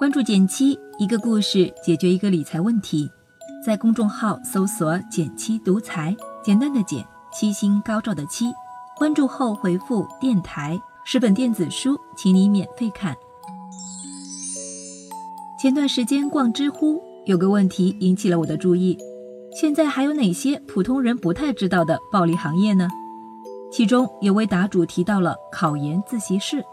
关注减七，一个故事解决一个理财问题。在公众号搜索“减七独裁，简单的减，七星高照的七。关注后回复“电台”，十本电子书，请你免费看。前段时间逛知乎，有个问题引起了我的注意：现在还有哪些普通人不太知道的暴利行业呢？其中有位答主提到了考研自习室，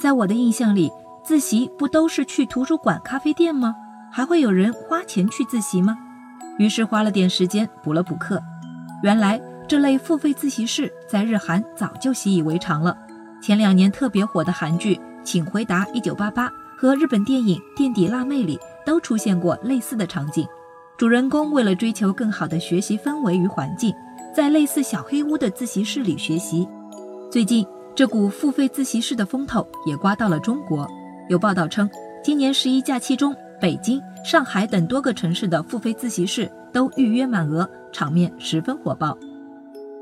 在我的印象里。自习不都是去图书馆、咖啡店吗？还会有人花钱去自习吗？于是花了点时间补了补课。原来这类付费自习室在日韩早就习以为常了。前两年特别火的韩剧《请回答一九八八》和日本电影《垫底辣妹》里都出现过类似的场景。主人公为了追求更好的学习氛围与环境，在类似小黑屋的自习室里学习。最近这股付费自习室的风头也刮到了中国。有报道称，今年十一假期中，北京、上海等多个城市的付费自习室都预约满额，场面十分火爆。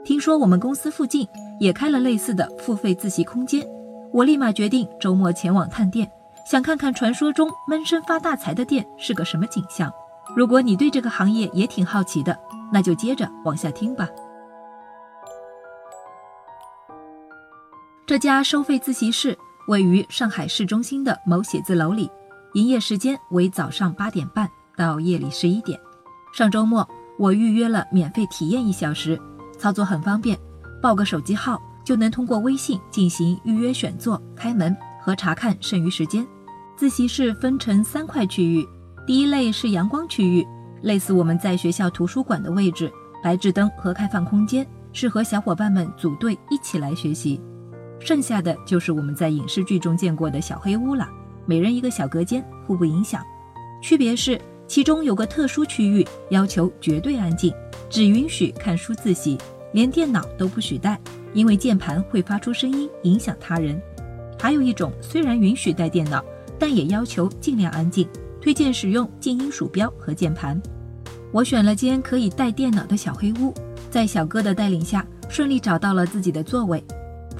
听说我们公司附近也开了类似的付费自习空间，我立马决定周末前往探店，想看看传说中闷声发大财的店是个什么景象。如果你对这个行业也挺好奇的，那就接着往下听吧。这家收费自习室。位于上海市中心的某写字楼里，营业时间为早上八点半到夜里十一点。上周末我预约了免费体验一小时，操作很方便，报个手机号就能通过微信进行预约、选座、开门和查看剩余时间。自习室分成三块区域，第一类是阳光区域，类似我们在学校图书馆的位置，白炽灯和开放空间，适合小伙伴们组队一起来学习。剩下的就是我们在影视剧中见过的小黑屋了，每人一个小隔间，互不影响。区别是其中有个特殊区域，要求绝对安静，只允许看书自习，连电脑都不许带，因为键盘会发出声音影响他人。还有一种虽然允许带电脑，但也要求尽量安静，推荐使用静音鼠标和键盘。我选了间可以带电脑的小黑屋，在小哥的带领下，顺利找到了自己的座位。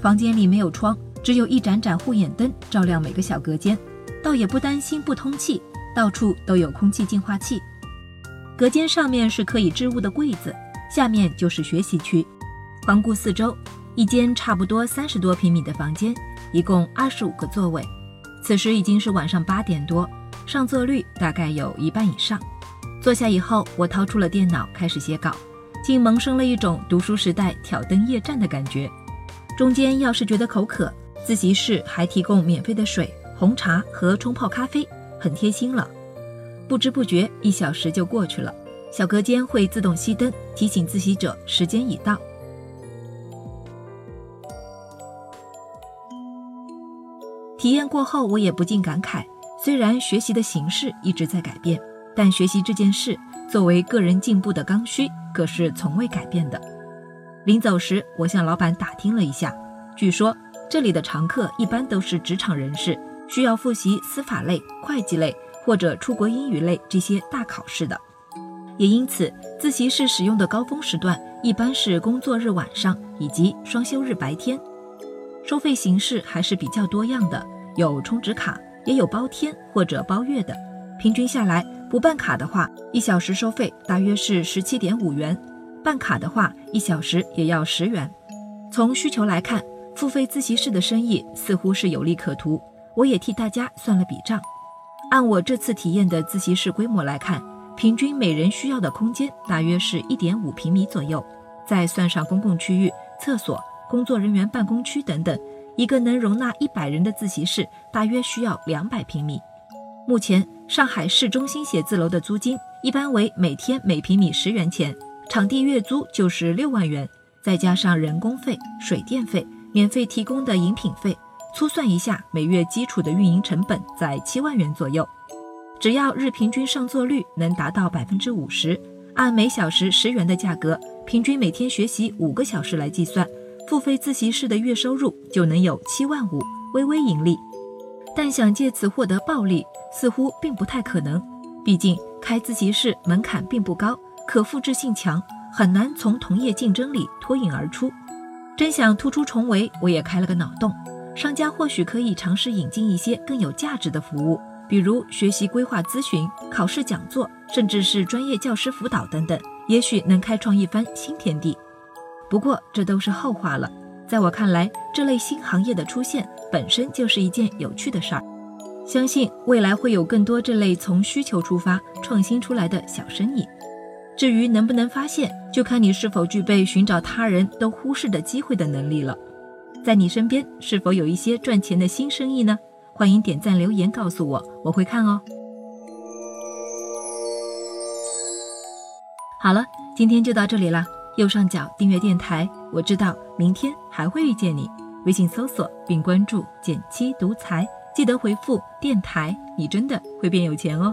房间里没有窗，只有一盏盏护眼灯照亮每个小隔间，倒也不担心不通气，到处都有空气净化器。隔间上面是可以置物的柜子，下面就是学习区。环顾四周，一间差不多三十多平米的房间，一共二十五个座位。此时已经是晚上八点多，上座率大概有一半以上。坐下以后，我掏出了电脑开始写稿，竟萌生了一种读书时代挑灯夜战的感觉。中间要是觉得口渴，自习室还提供免费的水、红茶和冲泡咖啡，很贴心了。不知不觉一小时就过去了，小隔间会自动熄灯，提醒自习者时间已到。体验过后，我也不禁感慨：虽然学习的形式一直在改变，但学习这件事作为个人进步的刚需，可是从未改变的。临走时，我向老板打听了一下，据说这里的常客一般都是职场人士，需要复习司法类、会计类或者出国英语类这些大考试的。也因此，自习室使用的高峰时段一般是工作日晚上以及双休日白天。收费形式还是比较多样的，有充值卡，也有包天或者包月的。平均下来，不办卡的话，一小时收费大约是十七点五元。办卡的话，一小时也要十元。从需求来看，付费自习室的生意似乎是有利可图。我也替大家算了笔账，按我这次体验的自习室规模来看，平均每人需要的空间大约是一点五平米左右。再算上公共区域、厕所、工作人员办公区等等，一个能容纳一百人的自习室大约需要两百平米。目前，上海市中心写字楼的租金一般为每天每平米十元钱。场地月租就是六万元，再加上人工费、水电费、免费提供的饮品费，粗算一下，每月基础的运营成本在七万元左右。只要日平均上座率能达到百分之五十，按每小时十元的价格，平均每天学习五个小时来计算，付费自习室的月收入就能有七万五，微微盈利。但想借此获得暴利，似乎并不太可能，毕竟开自习室门槛并不高。可复制性强，很难从同业竞争里脱颖而出。真想突出重围，我也开了个脑洞，商家或许可以尝试引进一些更有价值的服务，比如学习规划咨询、考试讲座，甚至是专业教师辅导等等，也许能开创一番新天地。不过这都是后话了。在我看来，这类新行业的出现本身就是一件有趣的事儿。相信未来会有更多这类从需求出发创新出来的小生意。至于能不能发现，就看你是否具备寻找他人都忽视的机会的能力了。在你身边是否有一些赚钱的新生意呢？欢迎点赞留言告诉我，我会看哦。好了，今天就到这里了。右上角订阅电台，我知道明天还会遇见你。微信搜索并关注“减七独裁，记得回复“电台”，你真的会变有钱哦。